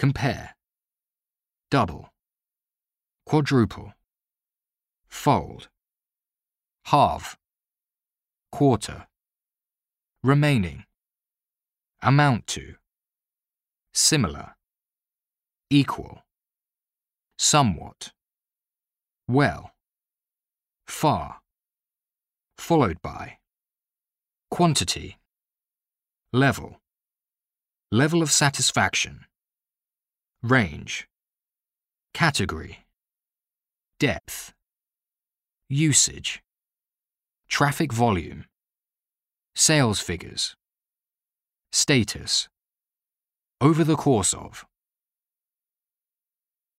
compare, double, quadruple, fold, halve, quarter, remaining, amount to, similar, equal, somewhat, well, far, followed by, quantity, level, level of satisfaction, range, category, depth, usage, traffic volume, sales figures, status, over the course of,